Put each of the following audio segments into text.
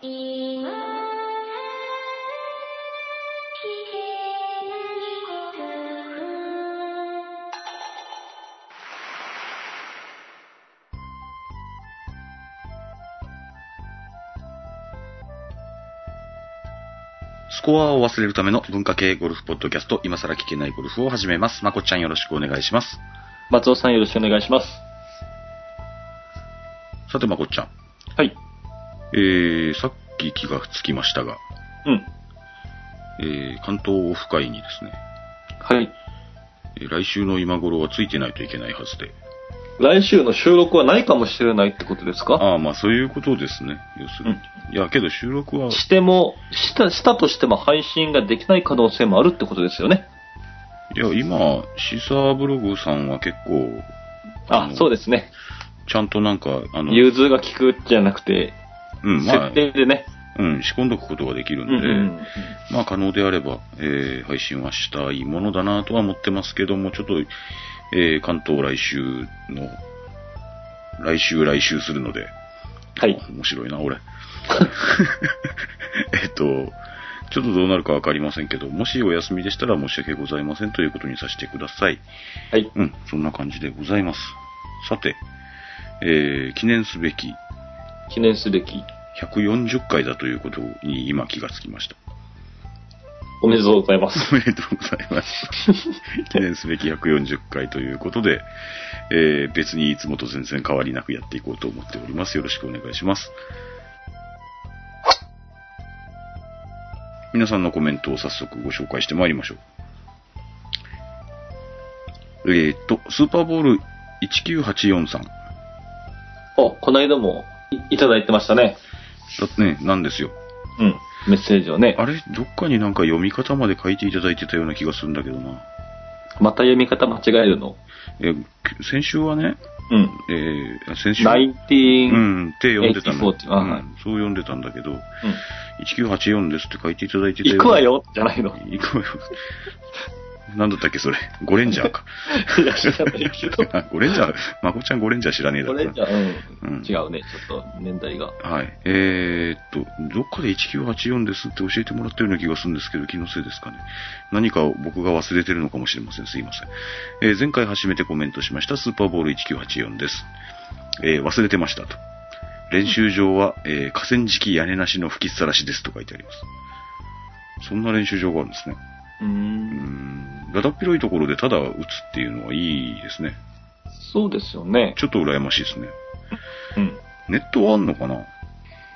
スコアを忘れるための文化系ゴルフポッドキャスト、今更聞けないゴルフを始めます。まこっちゃんよろしくお願いします。松尾さんよろしくお願いします。さてまこっちゃん。はい。えー、さっき気がつきましたが、うん。えー、関東オフ会にですね、はい。えー来週の今頃はついてないといけないはずで。来週の収録はないかもしれないってことですか？ああ、まあそういうことですね。要するに。いや、けど収録は、しても、した、したとしても配信ができない可能性もあるってことですよね。いや、今、シーサーブログさんは結構、あ、そうですね。ちゃんとなんか、あの、融通が効くじゃなくて、うん、まあ設、定でね。うん、仕込んどくことができるんで、うんうんまあ可能であれば、えー配信はしたいものだなとは思ってますけども、ちょっと、えー関東来週の、来週来週するので、はい。面白いな、俺。えっと、ちょっとどうなるかわかりませんけど、もしお休みでしたら申し訳ございませんということにさせてください。はい。うん、そんな感じでございます。さて、えー記念すべき記念すべき。140回だということに今気がつきました。おめでとうございます。おめでとうございます。記念すべき140回ということで、えー別にいつもと全然変わりなくやっていこうと思っております。よろしくお願いします。皆さんのコメントを早速ご紹介してまいりましょう。えーっと、スーパーボール1984さん。だお、この間もいいただいてましたね。ってね、なんですよ。うん。メッセージをね。あれ、どっかになんか読み方まで書いていただいてたような気がするんだけどな。また読み方間違えるの？えー先週はね、うん。えー先週、ナインティーうン。ん、って読んでたんだ。80あはいうんそう読んでたんだけど、うん。1984ですって書いていただいてた行くわ。よじゃないの。行くわよ。なんだったっけ、それ？ゴレンジャーか。ゴレンジャー、まこちゃんゴレンジャー知らねえだろこれじゃ、うん。うん違うね。ちょっと年代が。はい。えー、っと、どっかで1984ですって教えてもらったような気がするんですけど、気のせいですかね。何かを僕が忘れてるのかもしれません。すいません。えー前回初めてコメントしましたスーパーボール1984です。えー忘れてましたと。練習場は、えー河川敷屋根なしの吹きさらしですと書いてあります。そんな練習場があるんですね。うんん。だだっ広いところでただ打つっていうのはいいですね。そうですよね。ちょっと羨ましいですね。うん。ネットはあんのかな？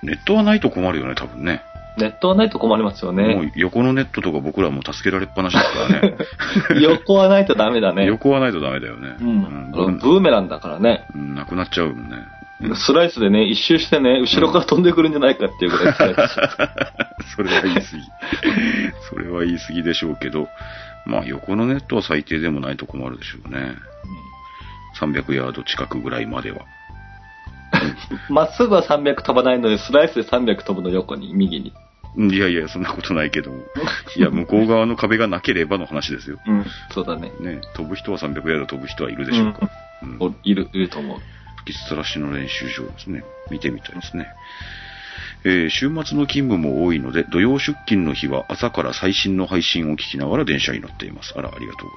ネットはないと困るよね、多分ね。ネットはないと困りますよもね。う横のネットとか僕らも助けられっぱなしですからね。横はないとダメだね。横はないとダメだよね。うん。ごめんブーメランだからね。うんなくなっちゃうもんね。スライスでね、一周してね、後ろから飛んでくるんじゃないかっていうぐらいスライスし それは言い過ぎ。それは言い過ぎでしょうけど、まあ横のネットは最低でもないと困るでしょうね。300ヤード近くぐらいまでは。まっすぐは300飛ばないので、スライスで300飛ぶの横に、右に。うんいやいや、そんなことないけども。いや、向こう側の壁がなければの話ですよ。うん。そうだね。ね、飛ぶ人は300ヤード飛ぶ人はいるでしょうから。うんおいる、いると思う。吹きさらしの練習場ですね。見てみたいですね。えー週末の勤務も多いので、土曜出勤の日は朝から最新の配信を聞きながら電車に乗っています。あら、ありがとうご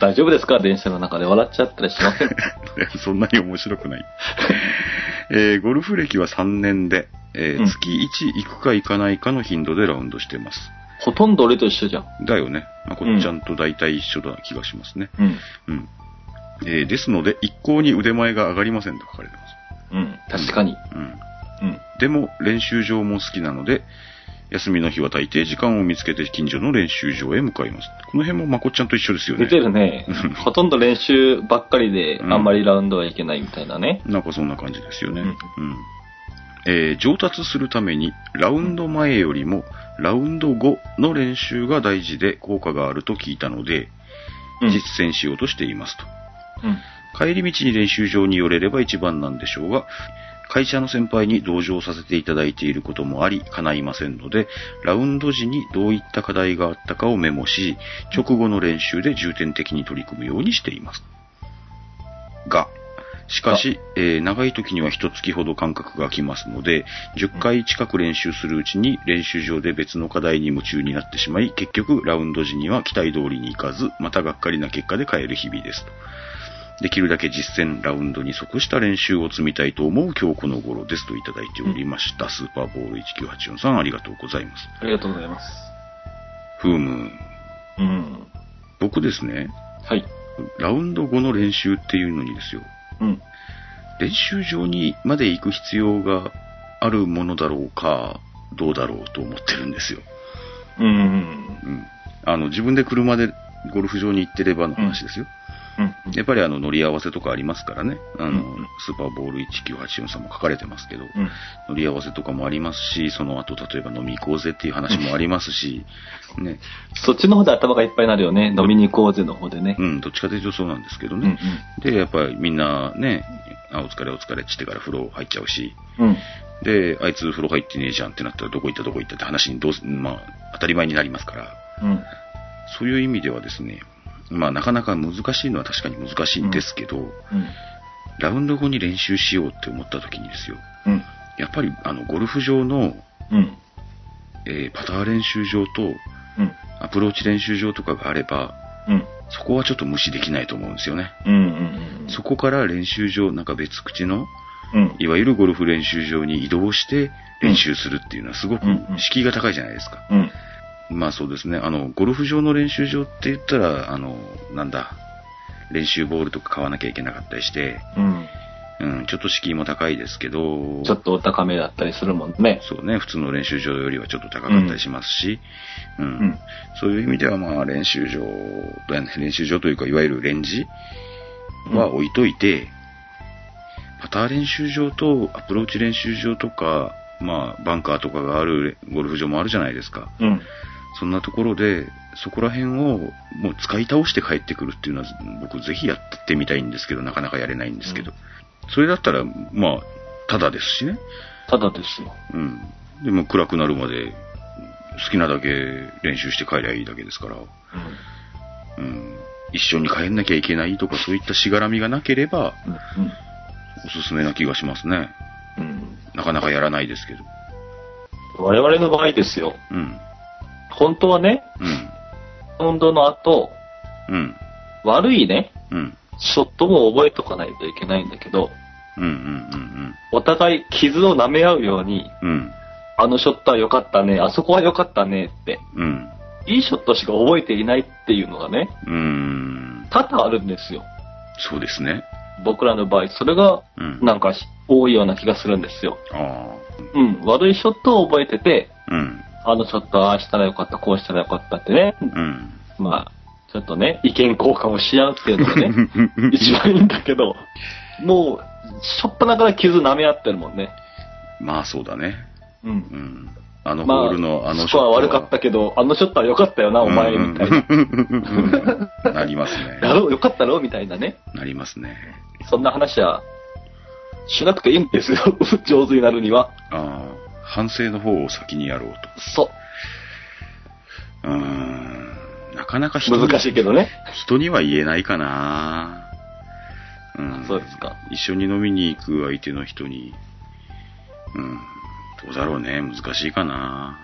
大丈夫ですか？電車の中で笑っちゃったりしませんざいます？そんなに面白くない。えーゴルフ歴は3年で、えーうん月1行くか行かないかの頻度でラウンドしてます。ほとんど俺と一緒じゃん。だよね。まあ、こっちゃんと大体一緒だ気がしますね。うん。うん。えーですので、一向に腕前が上がりませんと書かれてます。うん。確かに。うん。うん。でも練習場も好きなので、休みの日は大抵時間を見つけて近所の練習場へ向かいます。この辺もまこっちゃんと一緒ですよね。出てるねうん。ほとんど練習ばっかりで、うんあんまりラウンドはいけないみたいなね。なんかそんな感じですよね。うんうん。えー上達するために、ラウンド前よりも、ラウンド後の練習が大事で効果があると聞いたので、うん。実践しようとしていますと。うん。帰り道に練習場に寄れれば一番なんでしょうが、会社の先輩に同情させていただいていることもあり、叶いませんので、ラウンド時にどういった課題があったかをメモし、直後の練習で重点的に取り組むようにしています。が、しかし、えー長い時には一月ほど間隔が空きますので、10回近く練習するうちに練習場で別の課題に夢中になってしまい、結局ラウンド時には期待通りにいかず、またがっかりな結果で帰る日々です。できるだけ実践ラウンドに即した練習を積みたいと思う今日この頃ですといただいておりました。スーパーボール1984さんありがとうございます。ありがとうございます。ふーむ、うん。僕ですね、はい。ラウンド後の練習っていうのにですよ、うん。練習場にまで行く必要があるものだろうか、どうだろうと思ってるんですよ。うん。うん。あの、自分で車でゴルフ場に行ってればの話ですよ。うん。やっぱりあの、乗り合わせとかありますからね。あの、うんスーパーボール1984さんも書かれてますけど、うん。乗り合わせとかもありますし、その後、例えば飲み行こうぜっていう話もありますし、ね。そっちの方で頭がいっぱいになるよね。飲みに行こうぜの方でね。うん、どっちかというとそうなんですけどうん。ね。で、やっぱりみんなね、あ、お疲れお疲れってってから風呂入っちゃうし。で、あいつ風呂入ってねえじゃんってなったらどこ行ったどこ行ったって話にどうす、まあ、当たり前になりますから、うん。そういう意味ではですね、まあなかなか難しいのは確かに難しいんですけど、うん。ラウンド後に練習しようって思った時にですよ、うん。やっぱりあの、ゴルフ場の、うん。えーパター練習場とうん。アプローチ練習場とかがあれば、うん。そこはちょっと無視できないと思うんですよね。うん。うん。そこから練習場、なんか別口の、うん。いわゆるゴルフ練習場に移動して練習するっていうのはすごくうんうん敷居が高いじゃないですか。うん。まあそうですね。あの、ゴルフ場の練習場って言ったら、あの、なんだ、練習ボールとか買わなきゃいけなかったりして、うん。うん、ちょっと敷居も高いですけど、ちょっとお高めだったりするもんね。そうね、普通の練習場よりはちょっと高かったりしますし、うん、うん。そういう意味ではまあ練習場、練習場というかいわゆるレンジは置いといて、パター練習場とアプローチ練習場とか、まあバンカーとかがあるゴルフ場もあるじゃないですか。うん。そんなところで、そこら辺をもう使い倒して帰ってくるっていうのは僕ぜひやってみたいんですけど、なかなかやれないんですけど。それだったら、まあ、ただですしね。ただですよ。うん。でも暗くなるまで好きなだけ練習して帰りゃいいだけですから。うん。一緒に帰んなきゃいけないとかそういったしがらみがなければ、うん。おすすめな気がしますね。うん。うん。なかなかやらないですけど。我々の場合ですよ。うん。本当はね、うん。運動の後、うん。悪いね、うん。ショットも覚えとかないといけないんだけど、うん。うん。お互い傷を舐め合うように、うん。うん。あのショットは良かったね、あそこは良かったねって、うん。いいショットしか覚えていないっていうのがね、うん。多々あるんですよ。そうですね。僕らの場合、それがうん。なんか多いような気がするんですよ。あうん、悪いショットを覚えてて、あ。うん。あのショットはああしたらよかった、こうしたらよかったってね、うん。まあ、ちょっとね、意見交換をし合うっていうのがね、一番いいんだけど、もう、しょっぱなから傷舐め合ってるもんね。まあそうだね。うんう。ん。あのまあボールのあのスコア悪かったけど、あのショットは良かったよな、お前、みたいな。な。なりますね。やろう、よかったろみたいなね。なりますね。そんな話は、しなくていいんですよ。上手になるには。ああ。反省の方を先にやろうそう。と。うーん。なかなか人に難しいけどね。人には言えないかな。うん。そうですか。一緒に飲みに行く相手の人に、うん。どうだろうね。難しいかな。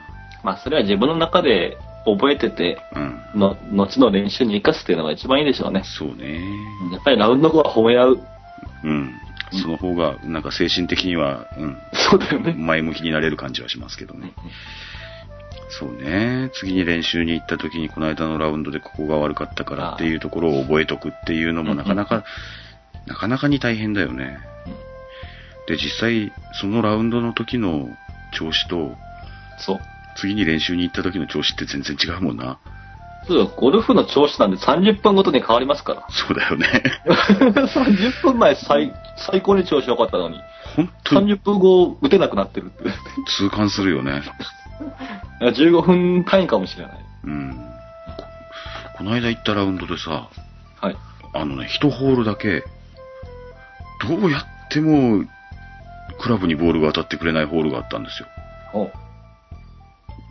まあ、それは自分の中で覚えてて、うん。の、後の練習に生かすっていうのが一番いいでしょうね。そうね。やっぱりラウンド後は褒め合う。うん。その方が、なんか精神的には、うん。そうだよね。前向きになれる感じはしますけどね。そうね。次に練習に行った時に、この間のラウンドでここが悪かったからっていうところを覚えとくっていうのもなかなか、なかなかに大変だよね。で、実際、そのラウンドの時の調子と、そう。次に練習に行った時の調子って全然違うもんな。ゴルフの調子なんで30分ごとに変わりますから。そうだよね。30分前最最高に調子良かったのに、本当に30分後打てなくなってるって。痛感するよね。いや15分単位かもしれない。うん。ここの間行ったラウンドでさ、はい。あのね、一ホールだけ、どうやっても、クラブにボールが当たってくれないホールがあったんですよ。お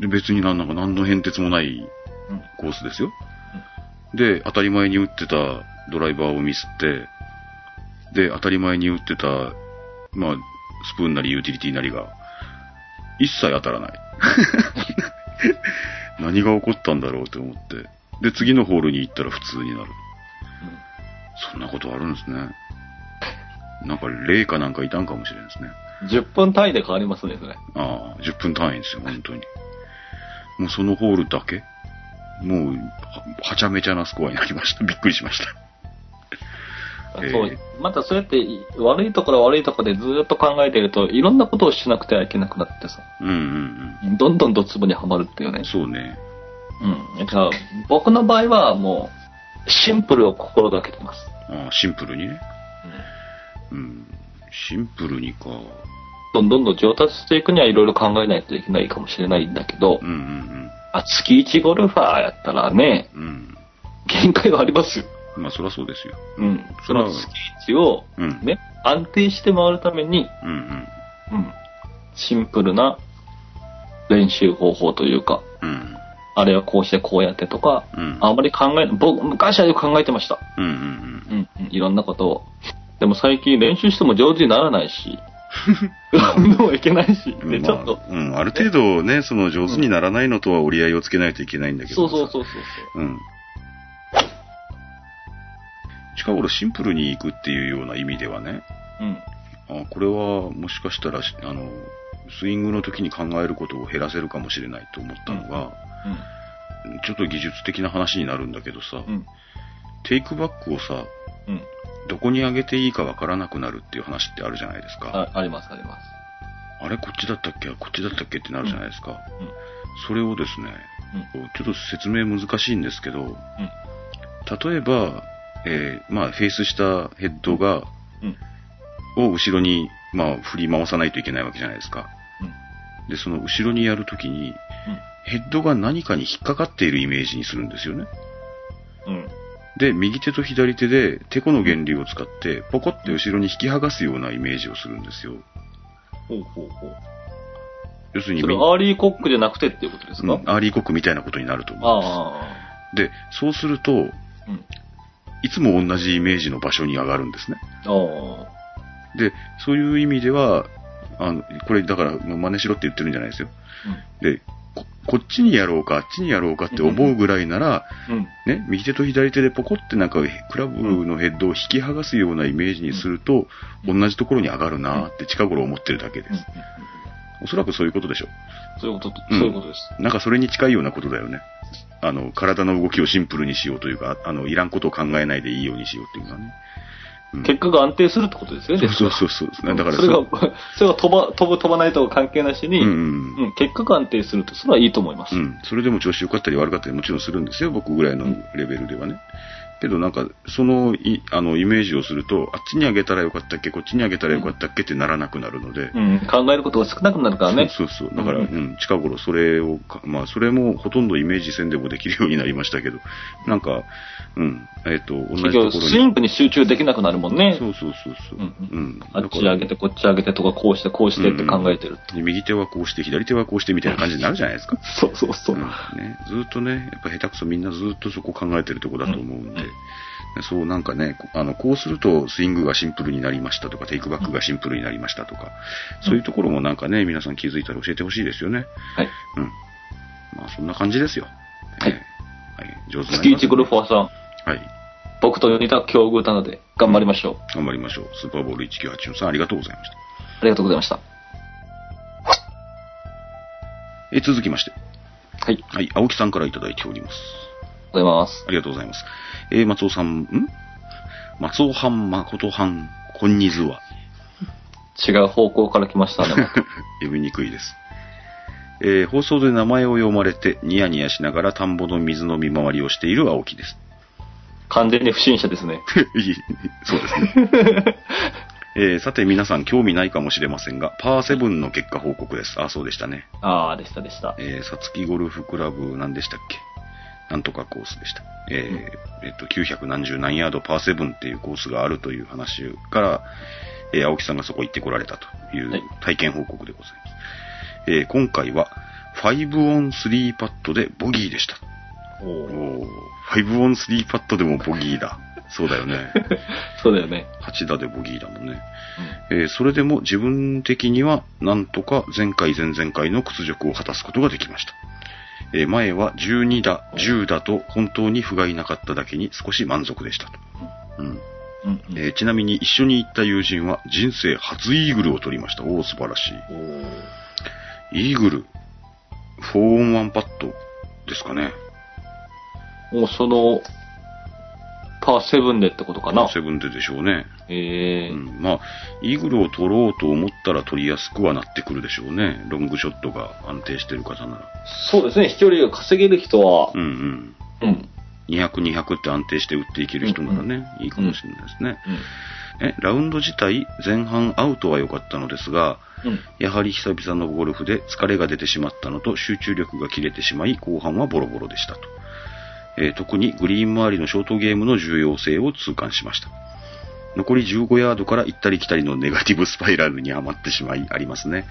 で、別になんなんか何の変哲もないうん。コースですよ。で、当たり前に打ってたドライバーをミスって、で、当たり前に打ってた、まあ、スプーンなりユーティリティなりが、一切当たらない。何が起こったんだろうと思って。で、次のホールに行ったら普通になる。そんなことあるんですね。なんか、霊かなんかいたんかもしれないですね。10分単位で変わりますね、それ。ああ、10分単位ですよ、本当に。もうそのホールだけもう、ははちゃめちゃなスコアになりました。びっくりしました。えーそう。またそうやって悪いところ悪いところでずっと考えてると、いろんなことをしなくてはいけなくなってさ、うんうんどんどんドツボにはまるっていうねうん。。そうね。うん。じゃあ、僕の場合はもう、シンプルを心がけてます。ああシンプルにね。うん。シンプルにか。どんどんどん上達していくにはいろいろ考えないといけないかもしれないんだけど、うんうんあ月1ゴルファーやったらね、うん。うん。限界はありますよ。まあ、そりゃそうですよ。うん。その月1をうん。ね、安定して回るために、うんうん。うん。シンプルな練習方法というか、うん。あれはこうしてこうやってとか、うん。あんまり考え僕、昔はよく考えてました。うんうんうん、うん、いろんなことを。でも最近練習しても上手にならないし、運動はいけないし、うん。で、ちょっと、まあ、うん。ある程度ね、その上手にならないのとは折り合いをつけないといけないんだけど。そうそうそうそうそう。うん。近頃シンプルに行くっていうような意味ではね、うん。あこれはもしかしたらし、あの、スイングの時に考えることを減らせるかもしれないと思ったのが、ちょっと技術的な話になるんだけどさ、うん。テイクバックをさ、うん。どこに上げていいかわからなくなるっていう話ってあるじゃないですか。ああります、あります。あれこっちだったっけ？こっちだったっけってなるじゃないですか。うん。それをですね、うん。ちょっと説明難しいんですけど、例えば、えーまあ、フェースしたヘッドが、うん。を後ろに、まあ、振り回さないといけないわけじゃないですか。うん。で、その後ろにやるときに、ヘッドが何かに引っかかっているイメージにするんですよね。うん。うん。で、右手と左手で、てこの原理を使って、ポコって後ろに引き剥がすようなイメージをするんですよ。ほうほうほう。要するに、それはアーリーコックじゃなくてっていうことですか、うんアーリーコックみたいなことになると思うんです。あで、そうすると、あ。うん。いつも同じイメージの場所に上がるんですね。で、そういう意味では、あの、これだから、まあ真似しろって言ってるんじゃないですよ。で、ここっちにやろうか、あっちにやろうかって思うぐらいなら、うん。うん。ね、右手と左手でポコってなんかクラブのヘッドを引き剥がすようなイメージにすると、うん同じところに上がるなーって近頃思ってるだけです。おそらくそういうことでしょそういうこと、うんそういうことです。う。なんかそれに近いようなことだよね。あの、体の動きをシンプルにしようというか、あの、いらんことを考えないでいいようにしようっていうのはね。うん結果が安定するってことですよね。そうそうそうそう。だからそれが、それが飛ば、飛ぶ飛ばないとか関係なしに、うん結果が安定すると、それはいいと思います。うん。それでも調子良かったり悪かったりもちろんするんですよ。僕ぐらいのレベルではね。けどなんか、そのい、あの、イメージをすると、あっちにあげたらよかったっけ、こっちにあげたらよかったっけってならなくなるので。うん、考えることが少なくなるからね。そうそうそう。だから、ううんん、近頃それをか、まあ、それもほとんどイメージせんでもできるようになりましたけど、なんか、うん、えっ、と、同じところに。スイングに集中できなくなるもんね。そうそうそうそう。うんうん。あっち上げて、こっち上げてとか、こうして、こうしてって考えてる。で右手はこうして、左手はこうしてみたいな感じになるじゃないですか。そうそうそう。うんね、ずっとね、やっぱ下手くそみんなずっとそこ考えてるとこだと思うんで、うんそうなんかね、こあの、こうするとスイングがシンプルになりましたとか、テイクバックがシンプルになりましたとか、そういうところもなんかね、皆さん気づいたら教えてほしいですよね。はい。うん。まあそんな感じですよ。はいえーはい。上手にな月1りますゴルファーさん、はい。僕と似た境遇なので、頑張りましょう。頑張りましょう。スーパーボール1984さんありがとうございました。ありがとうございました。えー続きまして。はい。はい。青木さんからいただいております。ございます。ありがとうございます。えー松尾さん、ん？松尾藩誠藩、こんにずは。違う方向から来ましたね。読みにくいです。えー放送で名前を読まれてニヤニヤしながら田んぼの水の見回りをしている青木です。完全に不審者ですね。そうですね。えーさて皆さん興味ないかもしれませんが、パーセブンの結果報告です。あ、そうでしたね。ああ、でしたでした。えー、さつきゴルフクラブ何でしたっけ？なんとかコースでした。えーえっと、900何十何ヤードパーセブンっていうコースがあるという話から、えー青木さんがそこ行ってこられたといはいう体験報告でございます。えー今回は、5オン3パットでボギーでした。おーおー5オン3パットでもボギーだ。そうだよね。そうだよね。8打でボギーだもんね。えーそれでも自分的にはなんとか前回前々回の屈辱を果たすことができました。えー前は12打、10打と本当に不甲斐なかっただけに少し満足でしたと。うんうん。うん。えーちなみに一緒に行った友人は人生初イーグルを取りました。おお、素晴らしい。イーグル、4オン1パットですかね。もうその、パーセブンでってことかな。セブンででしょうね。ええうん、まあ、イーグルを取ろうと思ったら取りやすくはなってくるでしょうね。ロングショットが安定してる方なら。そうですね、飛距離が稼げる人はう、んうん。うん。200、200って安定して打っていける人ならね、いいかもしれないですね。うん。え、ラウンド自体、前半アウトは良かったのですが、うん。やはり久々のゴルフで疲れが出てしまったのと集中力が切れてしまい、後半はボロボロでしたと。えー特にグリーン周りのショートゲームの重要性を痛感しました。残り15ヤードから行ったり来たりのネガティブスパイラルにはまってしまいありますね。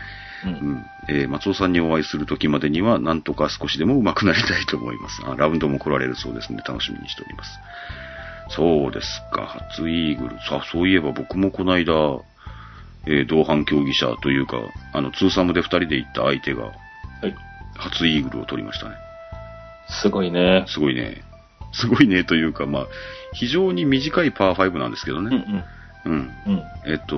う。うんん。えー松尾さんにお会いする時までには、なんとか少しでも上手くなりたいと思います。あ、ラウンドも来られるそうですね。楽しみにしております。そうですか。初イーグル。さあ、そういえば僕もこの間、えー同伴競技者というか、あの、ツーサムで二人で行った相手が、はい。初イーグルを取りましたね。すごいね。すごいね。すごいねというか、まあ、非常に短いパー5なんですけどうんね。うん。うん。えっと、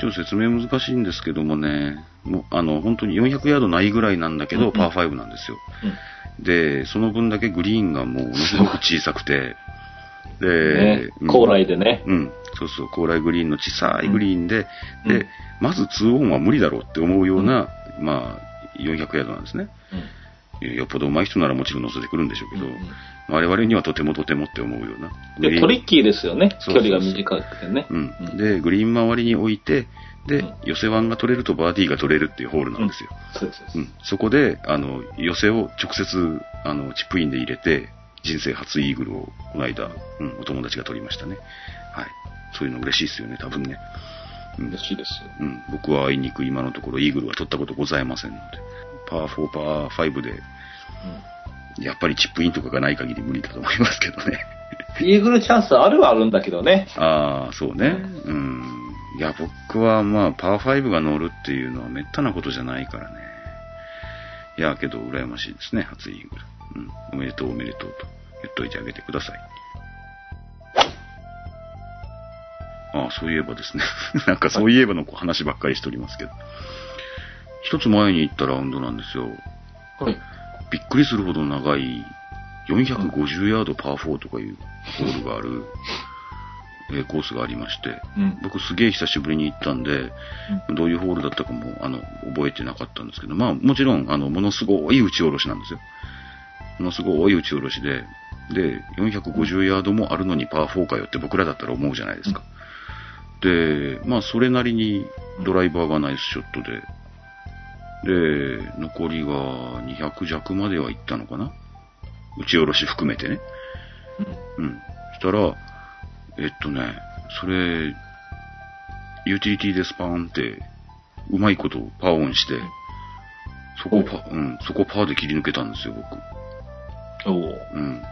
ちょっと説明難しいんですけどもね、もう、あの、本当に400ヤードないぐらいなんだけど、うんうんパー5なんですよ。うん。で、その分だけグリーンがもうものすごく小さくて、で、ねうん高麗でね。うん、そうそう、高麗グリーンの小さいグリーンで、でうん、まず2オンは無理だろうって思うような、まあ、400ヤードなんですね。よっぽど上手い人ならもちろん乗せてくるんでしょうけど、うんうん我々にはとてもとてもって思うような。で、トリッキーですよね。距離が短くてね。うんうんで、グリーン周りに置いて、で、うん寄せワンが取れるとバーディーが取れるっていうホールなんですよ。そうです。うん。そこで、あの、寄せを直接、あの、チップインで入れて、人生初イーグルを、この間、うん、お友達が取りましたね。はい。そういうの嬉しいですよね、多分ね。うん嬉しいですよ。うん、僕はあいにく今のところイーグルは取ったことございませんので、パー4、パー5で、やっぱりチップインとかがない限り無理だと思いますけどね。イーグルチャンスあるはあるんだけどね。ああ、そうね。うん。いや、僕はまあ、パー5が乗るっていうのは滅多なことじゃないからね。いや、けど羨ましいですね、初イーグル。うん。おめでとうおめでとうと言っといてあげてください。ああ、そういえばですね。なんかそういえばの話ばっかりしておりますけど。一つ前に行ったラウンドなんですよ。はい。びっくりするほど長い450ヤードパー4とかいうホールがある、えーコースがありまして、うん。僕すげえ久しぶりに行ったんで、どういうホールだったかも、あの、覚えてなかったんですけど、まあもちろん、あの、ものすごい打ち下ろしなんですよ。ものすごい打ち下ろしで、で、450ヤードもあるのにパー4かよって僕らだったら思うじゃないですか。で、まあそれなりにドライバーがナイスショットで、で、残りが200弱までは行ったのかな？打ち下ろし含めてね。うん。そしたら、えっとね、それ、ユーティリティでスパーンって、うまいことパーオンして、そこパ、うん、そこパーで切り抜けたんですよ、僕。おお。うん。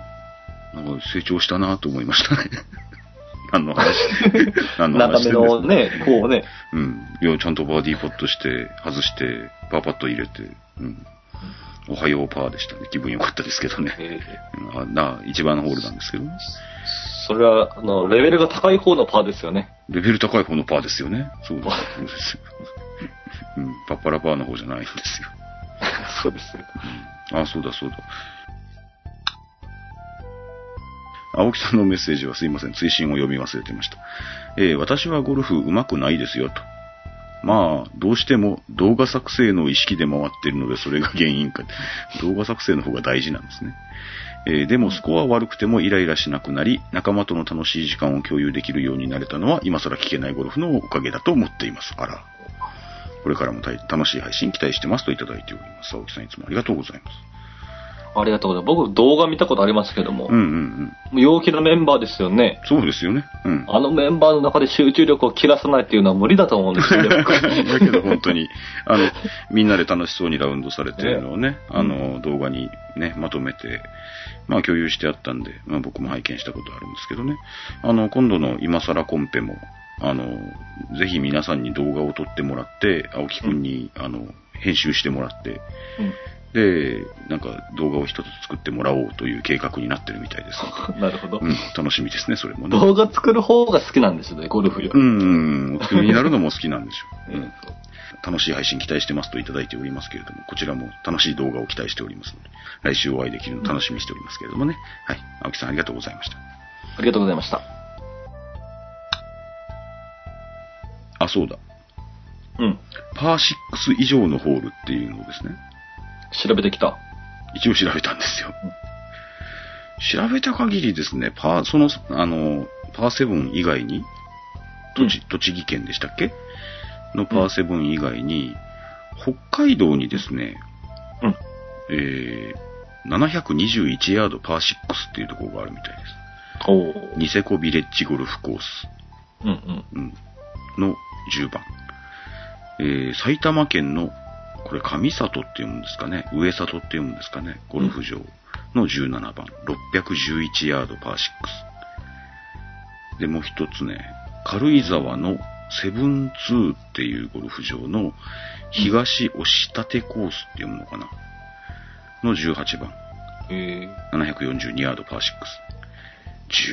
なんか成長したなと思いましたね。何の話？何の話してんですか？のね、こうね。うん。いや、ちゃんとバーディーポットして、外して、パーパット入れて、うん。おはようパーでしたね。気分良かったですけどね。えーうんあな、一番ホールなんですけどね。それは、あの、レベルが高い方のパーですよね。レベル高い方のパーですよね。そうですそうですよ。うん。パッパラパーの方じゃないんですよ。そうですよ。あ、そうだそうだ。青木さんのメッセージはすいません。追伸を読み忘れてました。えー私はゴルフ上手くないですよと。まあ、どうしても動画作成の意識で回っているので、それが原因か。動画作成の方が大事なんですね。えーでもスコア悪くてもイライラしなくなり、仲間との楽しい時間を共有できるようになれたのは、今更聞けないゴルフのおかげだと思っています。あら。これからも楽しい配信期待してますといただいております。青木さんいつもありがとうございます。ありがとうございます。僕動画見たことありますけども、うんうんうん。陽気なメンバーですよね。そうですよね。うん。あのメンバーの中で集中力を切らさないっていうのは無理だと思うんですよ だけど本当に、あの、みんなで楽しそうにラウンドされてるのをね、あの、動画にね、まとめて、まあ共有してあったんで、まあ僕も拝見したことあるんですけどね。あの、今度の今更コンペも、あの、ぜひ皆さんに動画を撮ってもらって、青木くんに、あの、編集してもらって、で、なんか動画を一つ作ってもらおうという計画になってるみたいです。う んなるほど。うん、楽しみですね、それもね。動画作る方が好きなんですよね、ゴルフより。うん、うん、お作りになるのも好きなんでしょう。うん楽しい配信期待してますといただいておりますけれども、こちらも楽しい動画を期待しておりますので、来週お会いできるの楽しみにしておりますけれどもね。はい。青木さんありがとうございました。ありがとうございました。あ、そうだ。うん。パー6以上のホールっていうのをですね、調べてきた。一応調べたんですよ。調べた限りですね、パー、その、あの、パー7以外に、栃栃木県でしたっけ？のパー7以外に、北海道にですね、うん。えー、721ヤードパー6っていうところがあるみたいです。おーニセコビレッジゴルフコース、うんうん。うん、の10番。えー、埼玉県の、これ上里って読むんですかね、上里って読むんですかね、ゴルフ場の17番、611ヤードパー6。で、もう一つね、軽井沢のセブンツーっていうゴルフ場の東押立コースって読むのかな？の18番。え742ヤードパー6。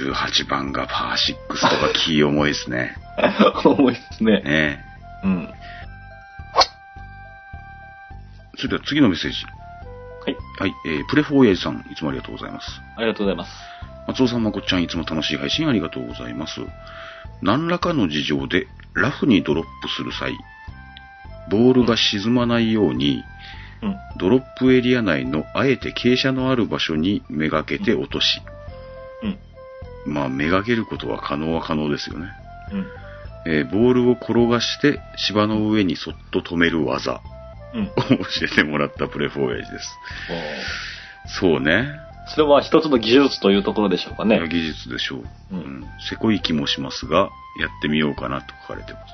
18番がパー6とかキー重いですね。ー、重いですね。ねうん。えそれでは次のメッセージ。はい。はい、えー、プレフォー親父さん、いつもありがとうございます。ありがとうございます。松尾さん、まこっちゃん、いつも楽しい配信ありがとうございます。何らかの事情でラフにドロップする際、ボールが沈まないように、うん。ドロップエリア内のあえて傾斜のある場所にめがけて落とし、うん。まあ、めがけることは可能は可能ですよね。うん。えーボールを転がして芝の上にそっと止める技うん。を教えてもらったプレフォーエイジです。そうね。それは一つの技術というところでしょうかね。技術でしょう。うんん。せこい気もしますが、やってみようかなと書かれてます。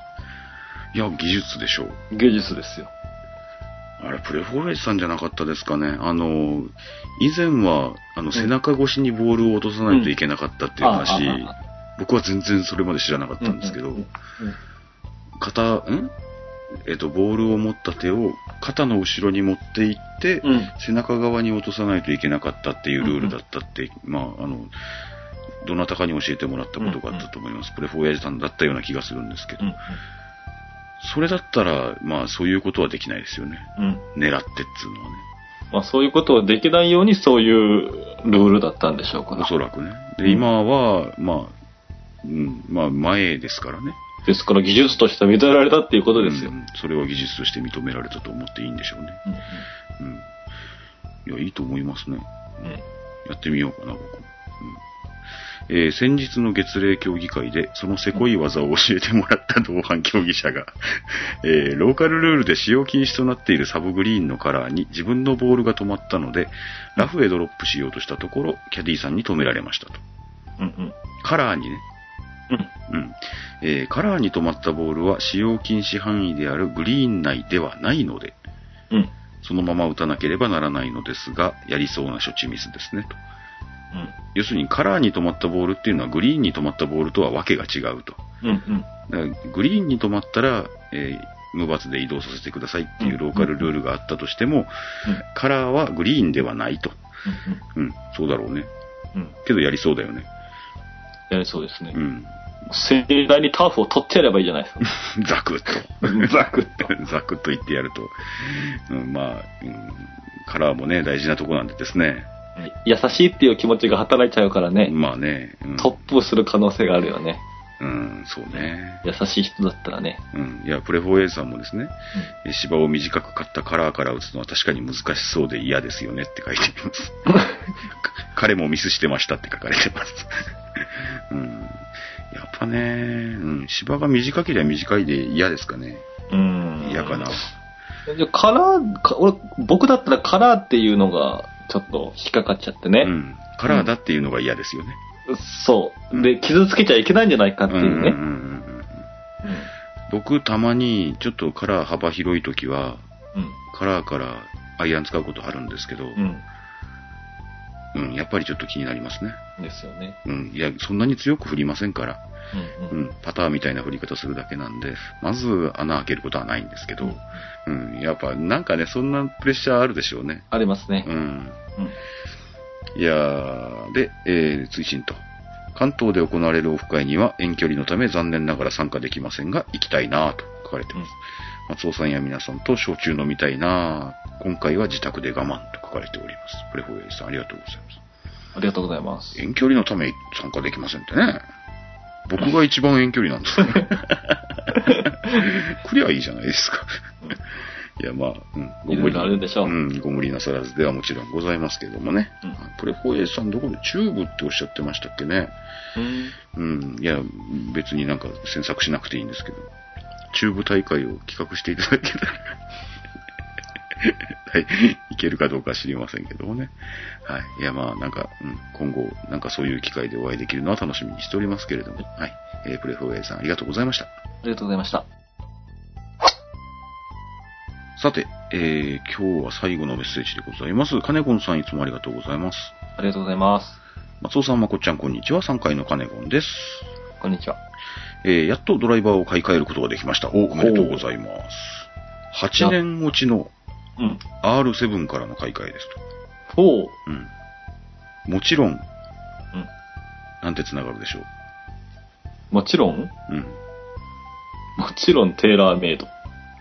いや、技術でしょう。技術ですよ。あれ、プレフォーエイジさんじゃなかったですかね。あの、以前は、あの、背中越しにボールを落とさないといけなかったっていう話、あああ僕は全然それまで知らなかったんですけど、うんうんうん肩、ん？えっと、ボールを持った手を肩の後ろに持っていって、うん背中側に落とさないといけなかったっていうルールだったって、まあ、あの、どなたかに教えてもらったことがあったと思います。プレフォーヤジさんだったような気がするんですけど、うんそれだったら、まあ、そういうことはできないですよね。うん。狙ってっつうのはね。まあそういうことをできないようにそういうルールだったんでしょうから。おそらくね。で、うん今は、まあ、うん、まあ、前ですからね。ですから技術として認められたっていうことですよ。うんそれは技術として認められたと思っていいんでしょうね。うんうん。いや、いいと思いますね。うんやってみようかな、僕も。うんえー先日の月例競技会で、そのせこい技を教えてもらった同伴競技者が、えーローカルルールで使用禁止となっているサブグリーンのカラーに自分のボールが止まったので、ラフへドロップしようとしたところ、キャディーさんに止められましたと。うんうんカラーにね、うんうん。えーカラーに止まったボールは使用禁止範囲であるグリーン内ではないので、うんそのまま打たなければならないのですが、やりそうな処置ミスですね、と。うん要するにカラーに止まったボールっていうのはグリーンに止まったボールとはわけが違うと。うんうんだからグリーンに止まったら、えー無罰で移動させてくださいっていうローカルルールがあったとしても、カラーはグリーンではないと。うん、そうだろうね。うんうんけどやりそうだよね。やりそうですねう。ん。盛大にターフを取ってやればいいじゃないですか。ザクッと。ザクッと。ザクッと言ってやると。うん、まあ、うん、カラーもね、大事なとこなんでですね。優しいっていう気持ちが働いちゃうからね、まあね、うん、トップする可能性があるよね。うん、そうね。優しい人だったらね。うん。いや、プレフォーエイズさんもですね、え芝を短く買ったカラーから打つのは確かに難しそうで嫌ですよねって書いてます。彼もミスしてましたって書かれてます。うん。やっぱね、うん、芝が短ければ短いで嫌ですかね。うん。嫌かな。じゃあカラーか、俺、僕だったらカラーっていうのがちょっと引っかかっちゃってね。うん。カラーだっていうのが嫌ですよね。そう。で、傷つけちゃいけないんじゃないかっていうね。うんうんうんうん僕、たまに、ちょっとカラー幅広い時は、うん。カラーからアイアン使うことあるんですけど、うん。うん、やっぱりちょっと気になりますね。うん。ですよね。うん、いや、そんなに強く振りませんから、うん。うん。うん、パターみたいな振り方するだけなんで、まず穴開けることはないんですけど、うん、やっぱなんかね、そんなプレッシャーあるでしょうね。ありますねう。ん。うん。いやー、で、えー、追伸と。関東で行われるオフ会には遠距離のため残念ながら参加できませんが、行きたいなぁと書かれてます。松尾さんや皆さんと焼酎飲みたいなぁ今回は自宅で我慢と書かれております。プレフォーエイさんありがとうございます。ありがとうございます。遠距離のため参加できませんってね。僕が一番遠距離なんですね。クリアいいじゃないですか。いや、まあ、うん、ごいろいろあるでしょううん、ご無理なさらずではもちろんございますけどもね。うんプレフォーエイさんどこでチューブっておっしゃってましたっけね。うん。うん、いや、別になんか詮索しなくていいんですけど、チューブ大会を企画していただけたら、はい、いけるかどうか知りませんけどもね。はい。いや、まあ、なんか、うん、今後、なんかそういう機会でお会いできるのは楽しみにしておりますけれども、はい。えープレフォーエイさんありがとうございました。ありがとうございました。さて、えー、今日は最後のメッセージでございます。金子さんいつもありがとうございます。ありがとうございます。松尾さん、まこっちゃん、こんにちは。3回の金子です。こんにちは。えーやっとドライバーを買い替えることができました。お、おめでとうございます。8年落ちのうん。R7 からの買い替えですおう。ん。もちろん、うん。なんて繋がるでしょう。もちろん、うん。もちろんテーラーメイド。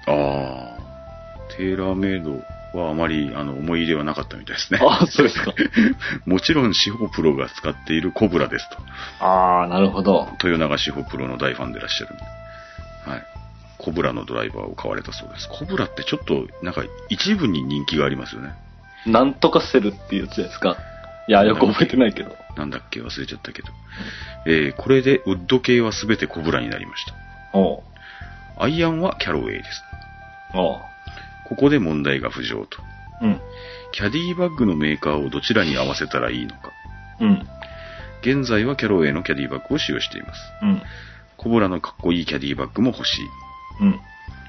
あー。テーラーメイドはあまり、あの、思い入れはなかったみたいですね。ああ、そうですか。もちろん、司法プロが使っているコブラですと。ああ、なるほど。豊永司法プロの大ファンでいらっしゃるんで。はい。コブラのドライバーを買われたそうです。コブラってちょっと、なんか、一部に人気がありますよね。なんとかセルっていうやつですか？いや、よく覚えてないけど。なんだっけ？忘れちゃったけど。えー、これでウッド系はすべてコブラになりました。おう。アイアンはキャロウェイです。おう。ここで問題が浮上と。うん。キャディバッグのメーカーをどちらに合わせたらいいのか。うん。現在はキャロウェイのキャディバッグを使用しています。うん。コブラのかっこいいキャディバッグも欲しい。うん。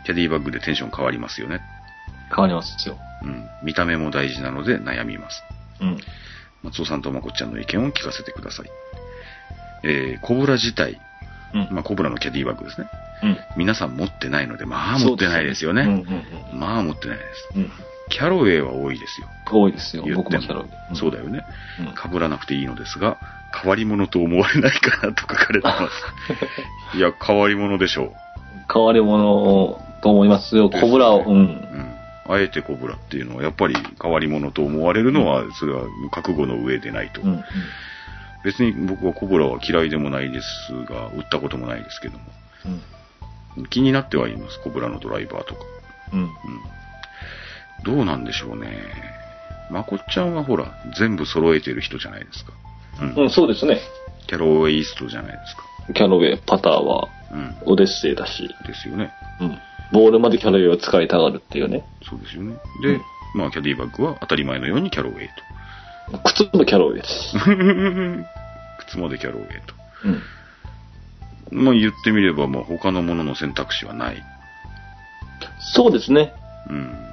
キャディバッグでテンション変わりますよね。変わりますよ。うん。見た目も大事なので悩みます。うん。松尾さんとまこっちゃんの意見を聞かせてください。えー、コブラ自体、うん。まあ、コブラのキャディバッグですね。うん。皆さん持ってないので、まあ持ってないですよね。まあ持ってないです。キャロウェイは多いですよ。多いですよ。僕もキャロル。そうだよね。うん。被らなくていいのですが、変わり者と思われないかなと書かれてます。いや、変わり者でしょう。変わり者と思いますよ。コブラを。う。うんん。あえてコブラっていうのは、やっぱり変わり者と思われるのは、それは覚悟の上でないと。うん。別に僕はコブラは嫌いでもないですが、売ったこともないですけども。うん。気になってはいます、コブラのドライバーとか。うん。うん。どうなんでしょうね。まこっちゃんはほら、全部揃えてる人じゃないですか。うん。うん、そうですね。キャロウェイストじゃないですか。キャロウェイ、パターはうん。オデッセイだし、ですよね。うん。ボールまでキャロウェイを使いたがるっていうね。そうですよね。で、うんまあ、キャディバッグは当たり前のようにキャロウェイ靴もキャロウェイです。と。靴までキャロウェイと。うん。まあ、言ってみれば、まあ、他のものの選択肢はない。そうですね。うん。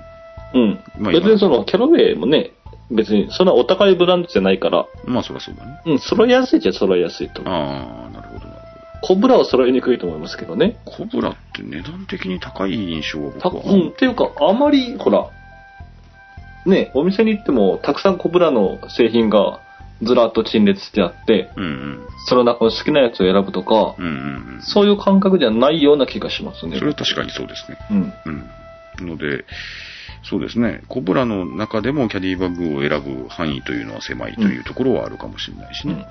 うん。まあ別にその、キャロウェイもね、別にそんなお高いブランドじゃないから、まあ、そりゃそうだね。うん、揃いやすいっちゃ揃いやすいと思う。ああ、なるほど、なるコブラは揃いにくいと思いますけどね。ほど。コブラって値段的に高い印象はた僕は。うん、っていうか、あまり、ほら、ね、お店に行っても、たくさんコブラの製品がずらっと陳列してあって、うんうん。その中の好きなやつを選ぶとか、うんうんうん。そういう感覚じゃないような気がしますね。それは確かにそうですね。うん。うん。ので、そうですね。コブラの中でもキャディバッグを選ぶ範囲というのは狭いというところはあるかもしれないしね。うん。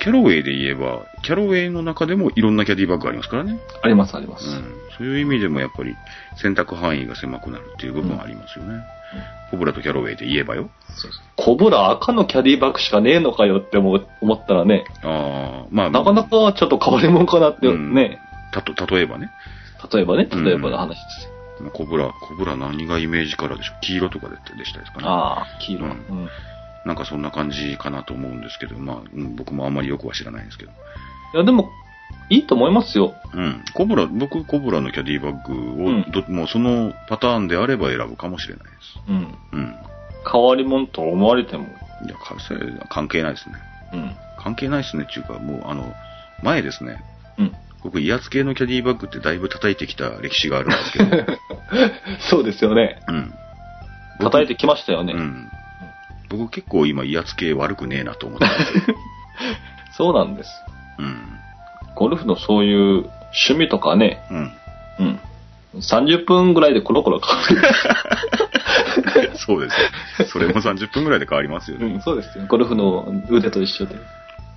キャロウェイで言えば、キャロウェイの中でもいろんなキャディバッグありますからね。あります、あります。うん。そういう意味でもやっぱり選択範囲が狭くなるっていう部分はありますよね。コブラとキャロウェイで言えばよ。そうそうコブラ赤のキャディバッグしかねえのかよって思ったらね、ああ、まあ、なかなかちょっと変わり者かなってうんね、たと、例えばね。例えばね、例えばの話ですよ。コブラ、コブラ何がイメージカラーでしょう？黄色とかででしたですかね。ああ、黄色。ううんん。なんかそんな感じかなと思うんですけど、まあ、うん僕もあんまりよくは知らないんですけど。いや、でも、いいと思いますよ。うん。コブラ、僕、コブラのキャディバッグを、うんどもうそのパターンであれば選ぶかもしれないです。うん。うん。変わり者と思われても。いや、関係ないですね。うん。関係ないですねっていうか、もう、あの、前ですね、うん。僕、威圧系のキャディバッグってだいぶ叩いてきた歴史があるんですけど、そうですよね。うん。叩いてきましたよね。うん。僕結構今威圧系悪くねえなと思ってますよ。そうなんです。うん。ゴルフのそういう趣味とかね、うん。うん。30分ぐらいでコロコロ変わ そうですよ。それも30分ぐらいで変わりますよる。ね。うん、そうですよ。ゴルフの腕と一緒で。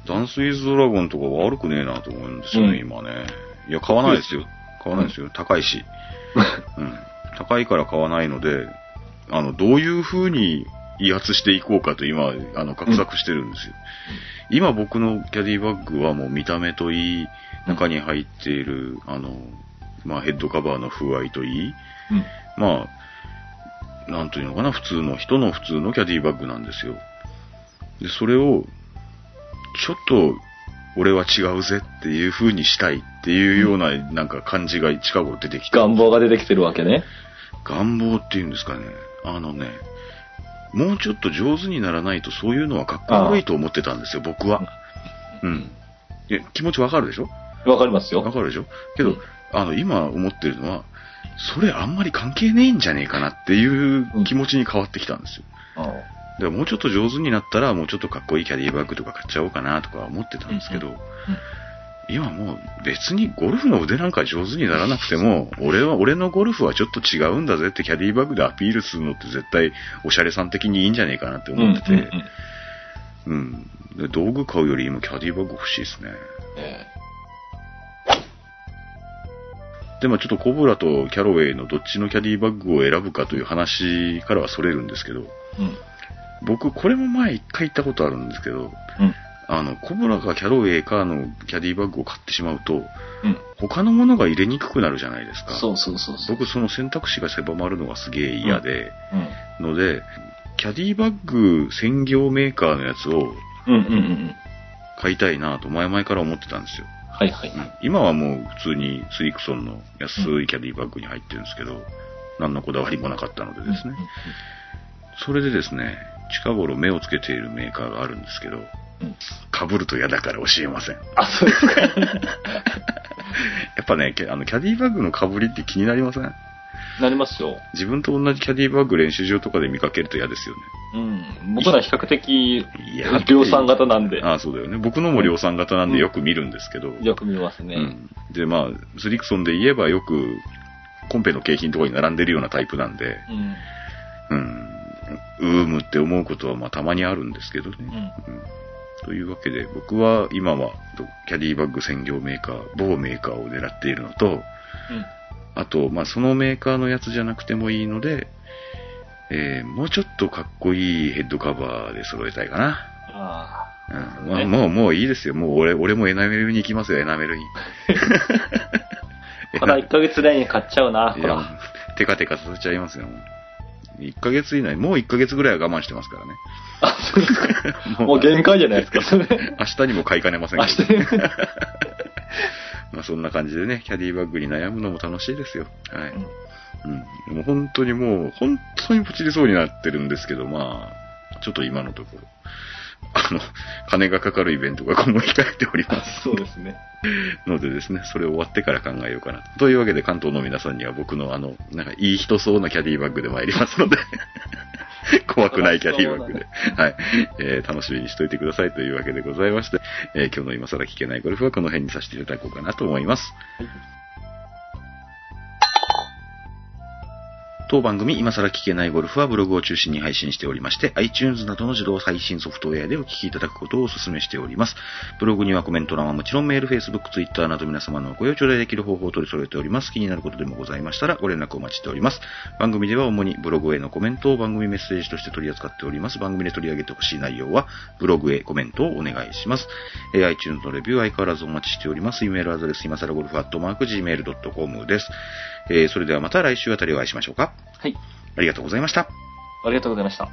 ダンスイズドラゴンとか悪くねえなと思うんですよね、うん今ね。いや、買わないですよ。買わないですよ。高いし。うん。高いから買わないので、あの、どういう風に威圧していこうかと今、あの、画策してるんですよ。今僕のキャディバッグはもう見た目といい、中に入っている、あの、まあ、ヘッドカバーの風合いといい、うん。まあ、なんというのかな、普通の人の普通のキャディバッグなんですよ。で、それを、ちょっと、俺は違うぜっていう風にしたいっていうような、なんか感じが近頃出てきて、願望が出てきてるわけね。願望っていうんですかね。あのね、もうちょっと上手にならないとそういうのはかっこ悪いと思ってたんですよ、僕は。うん。いや、気持ちわかるでしょ？わかりますよ。わかるでしょ？けど、うんあの、今思ってるのは、それあんまり関係ねえんじゃねえかなっていう気持ちに変わってきたんですよ。あだからもうちょっと上手になったら、もうちょっとかっこいいキャディバッグとか買っちゃおうかなとか思ってたんですけど、今もう別にゴルフの腕なんか上手にならなくても、俺は、俺のゴルフはちょっと違うんだぜってキャディバッグでアピールするのって絶対おしゃれさん的にいいんじゃねえかなってうん思ってて、うんうん道具買うより今キャディバッグ欲しいですね。えで、まあちょっとコブラとキャロウェイのどっちのキャディバッグを選ぶかという話からはそれるんですけど、えうん。僕これも前一回言ったことあるんですけど、うん。あの、コブラかキャロウェイかのキャディバッグを買ってしまうと、うん。他のものが入れにくくなるじゃないですか。そうそうそうそう。僕その選択肢が狭まるのがすげえ嫌で、うん。ので、キャディバッグ専業メーカーのやつをうんうんうんうん。買いたいなと前々から思ってたんですよ。はいはい。うん今はもう普通にスリクソンの安いキャディバッグに入ってるんですけど、何のこだわりもなかったのでですね。それでですね、近頃目をつけているメーカーがあるんですけど、うん被ると嫌だから教えません。あ、そうですか。やっぱね、キャあのキャディバッグの被りって気になりません？なりますよ。自分と同じキャディバッグ練習場とかで見かけると嫌ですよね。うん。僕ら比較的、量産型なんで、ああ、そうだよね。僕のも量産型なんでよく見るんですけど。よく見ますね。うん。で、まあ、スリクソンで言えばよく、コンペの景品とかに並んでるようなタイプなんで、うん。うん、うーむって思うことはまあたまにあるんですけどね。うん。うんというわけで、僕は今はキャディバッグ専業メーカー、某メーカーを狙っているのと、あと、まあ、そのメーカーのやつじゃなくてもいいので、えーもうちょっとかっこいいヘッドカバーで揃えたいかな。ああ。うんまあ、もう、もういいですよ。もう俺、俺もエナメルに行きますよ、エナメルに。まだ1ヶ月以内に買っちゃうな、ほら。、テカテカさせちゃいますよ。1ヶ月以内、もう1ヶ月ぐらいは我慢してますからね。あ、そうですか。もう限界じゃないですか、それ。明日にも買いかねません明けど。日。まあそんな感じでね、キャディバッグに悩むのも楽しいですよ。はい。うん。もう本当にもう、本当にポチりそうになってるんですけど、まあ、ちょっと今のところ、あの、金がかかるイベントが今後控えております。そうですね。のでですね、それ終わってから考えようかなと。というわけで関東の皆さんには僕のあの、なんかいい人そうなキャディバッグで参りますので、怖くないキャディバッグで、はい、えー楽しみにしておいてくださいというわけでございまして、えー今日の今更聞けないゴルフはこの辺にさせていただこうかなと思います。当番組、今更聞けないゴルフはブログを中心に配信しておりまして、iTunes などの自動配信ソフトウェアでお聞きいただくことをお勧めしております。ブログにはコメント欄はもちろんメール、Facebook、Twitter など皆様のご用頂戴できる方法を取り揃えております。気になることでもございましたらご連絡お待ちしております。番組では主にブログへのコメントを番組メッセージとして取り扱っております。番組で取り上げてほしい内容はブログへコメントをお願いします。えー iTunes のレビュー相変わらずお待ちしております。イメールアドレス、今更ゴルフアットマーク Gmail.com です。えーそれではまた来週あたりお会いしましょうか。はい。ありがとうございました。ありがとうございました。